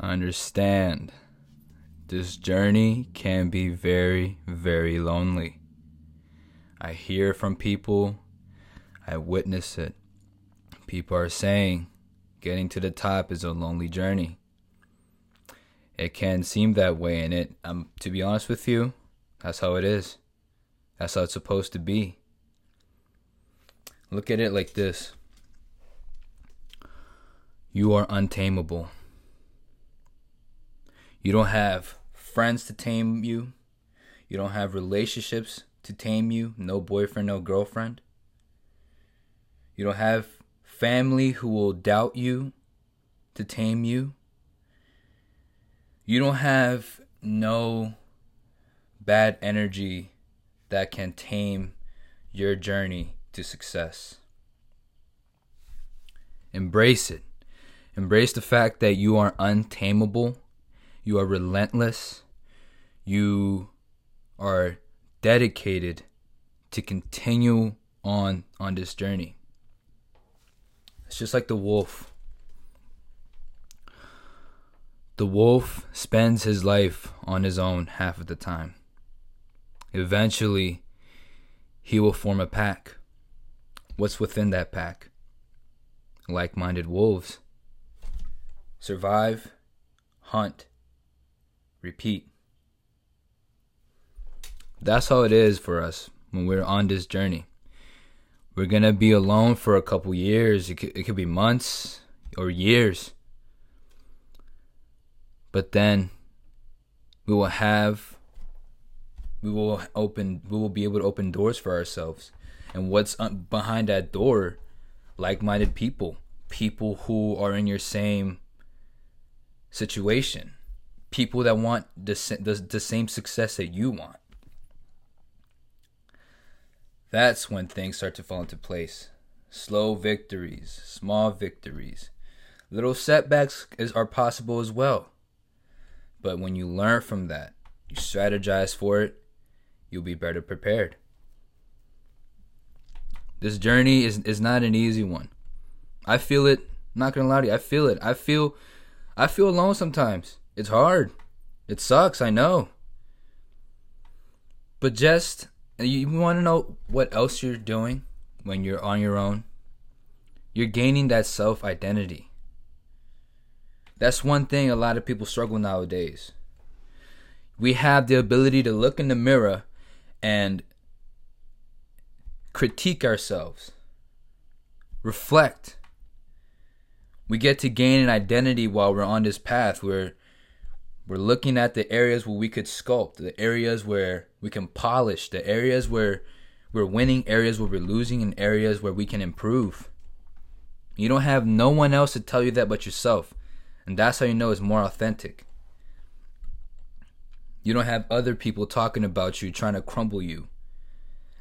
Understand, this journey can be very, very lonely. I hear from people, I witness it. People are saying getting to the top is a lonely journey. It can seem that way, and it, um, to be honest with you, that's how it is. That's how it's supposed to be. Look at it like this you are untamable. You don't have friends to tame you. You don't have relationships to tame you. No boyfriend, no girlfriend. You don't have family who will doubt you to tame you. You don't have no bad energy that can tame your journey to success. Embrace it. Embrace the fact that you are untamable, you are relentless, you are dedicated to continue on on this journey. It's just like the wolf. The wolf spends his life on his own half of the time. Eventually, he will form a pack. What's within that pack? Like minded wolves. Survive, hunt, repeat. That's how it is for us when we're on this journey. We're going to be alone for a couple years. It could, it could be months or years. But then we will have we will open we will be able to open doors for ourselves and what's behind that door like-minded people people who are in your same situation people that want the, the, the same success that you want that's when things start to fall into place slow victories small victories little setbacks is, are possible as well but when you learn from that you strategize for it you'll be better prepared. This journey is, is not an easy one. I feel it, not gonna lie to you, I feel it. I feel I feel alone sometimes. It's hard. It sucks, I know. But just you wanna know what else you're doing when you're on your own? You're gaining that self identity. That's one thing a lot of people struggle nowadays. We have the ability to look in the mirror and critique ourselves, reflect. We get to gain an identity while we're on this path where we're looking at the areas where we could sculpt, the areas where we can polish, the areas where we're winning, areas where we're losing, and areas where we can improve. You don't have no one else to tell you that but yourself. And that's how you know it's more authentic. You don't have other people talking about you, trying to crumble you.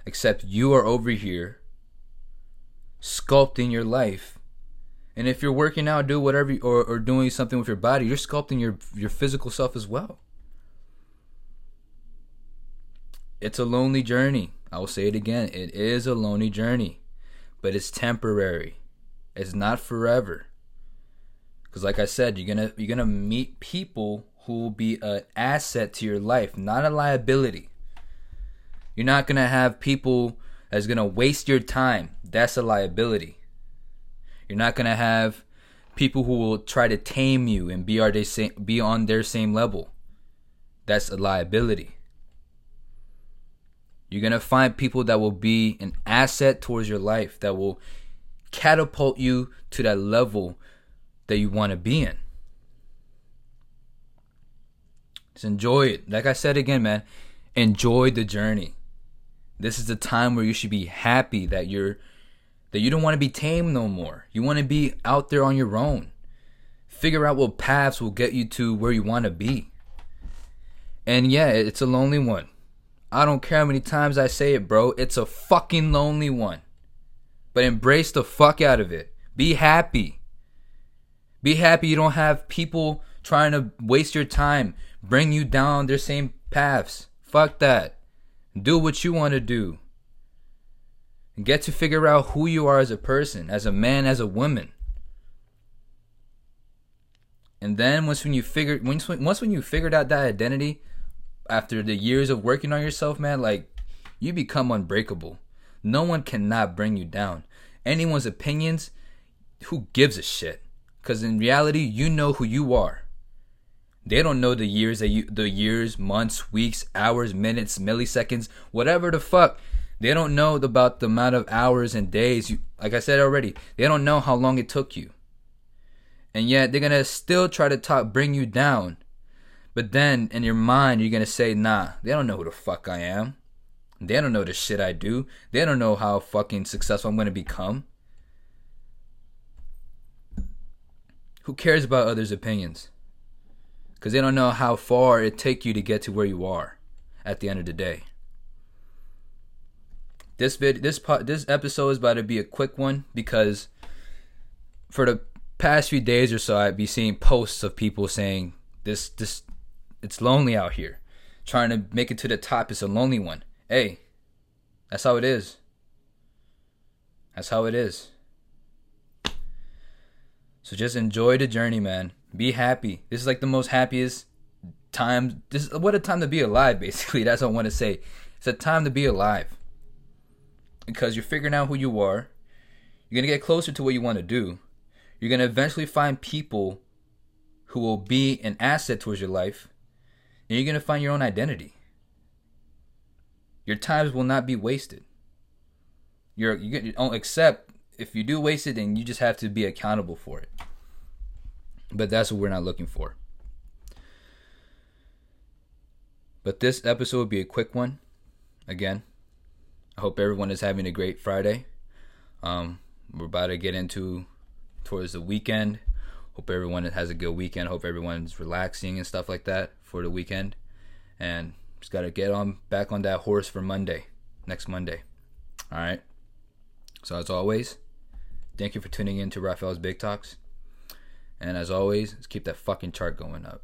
Except you are over here sculpting your life. And if you're working out, do whatever, or, or doing something with your body, you're sculpting your, your physical self as well. It's a lonely journey. I will say it again. It is a lonely journey, but it's temporary. It's not forever. Because, like I said, you're gonna you're gonna meet people who will be an asset to your life, not a liability. You're not to have people that's to waste your time. That's a liability. You're not going to have people who will try to tame you and be, our, be on their same level. That's a liability. You're going to find people that will be an asset towards your life, that will catapult you to that level that you want to be in. Just enjoy it. Like I said again, man, enjoy the journey. This is the time where you should be happy that you're that you don't want to be tame no more. You want to be out there on your own. Figure out what paths will get you to where you want to be. And yeah, it's a lonely one. I don't care how many times I say it, bro. It's a fucking lonely one. But embrace the fuck out of it. Be happy. Be happy you don't have people trying to waste your time bring you down their same paths. Fuck that. Do what you want to do. Get to figure out who you are as a person, as a man, as a woman. And then once when you figure once once when you figured out that identity, after the years of working on yourself, man, like you become unbreakable. No one cannot bring you down. Anyone's opinions, who gives a shit? Because in reality, you know who you are. They don't know the years that you, the years, months, weeks, hours, minutes, milliseconds, whatever the fuck. They don't know about the amount of hours and days. You, like I said already, they don't know how long it took you. And yet they're gonna still try to talk, bring you down. But then in your mind, you're gonna say, "Nah, they don't know who the fuck I am. They don't know the shit I do. They don't know how fucking successful I'm gonna become." Who cares about others' opinions? Because they don't know how far it take you to get to where you are at the end of the day. This vid, this part, this episode is about to be a quick one because for the past few days or so, I'd be seeing posts of people saying this, this, it's lonely out here. Trying to make it to the top is a lonely one. Hey, that's how it is. That's how it is. So just enjoy the journey, man. Be happy. This is like the most happiest time. This is what a time to be alive. Basically, that's what I want to say. It's a time to be alive because you're figuring out who you are. You're gonna get closer to what you want to do. You're gonna eventually find people who will be an asset towards your life, and you're gonna find your own identity. Your times will not be wasted. You're you don't accept if you do waste it, then you just have to be accountable for it. But that's what we're not looking for. But this episode will be a quick one. Again, I hope everyone is having a great Friday. Um, we're about to get into towards the weekend. Hope everyone has a good weekend. Hope everyone's relaxing and stuff like that for the weekend. And just got to get on back on that horse for Monday, next Monday. All right. So as always, thank you for tuning in to Raphael's Big Talks. And as always, let's keep that fucking chart going up.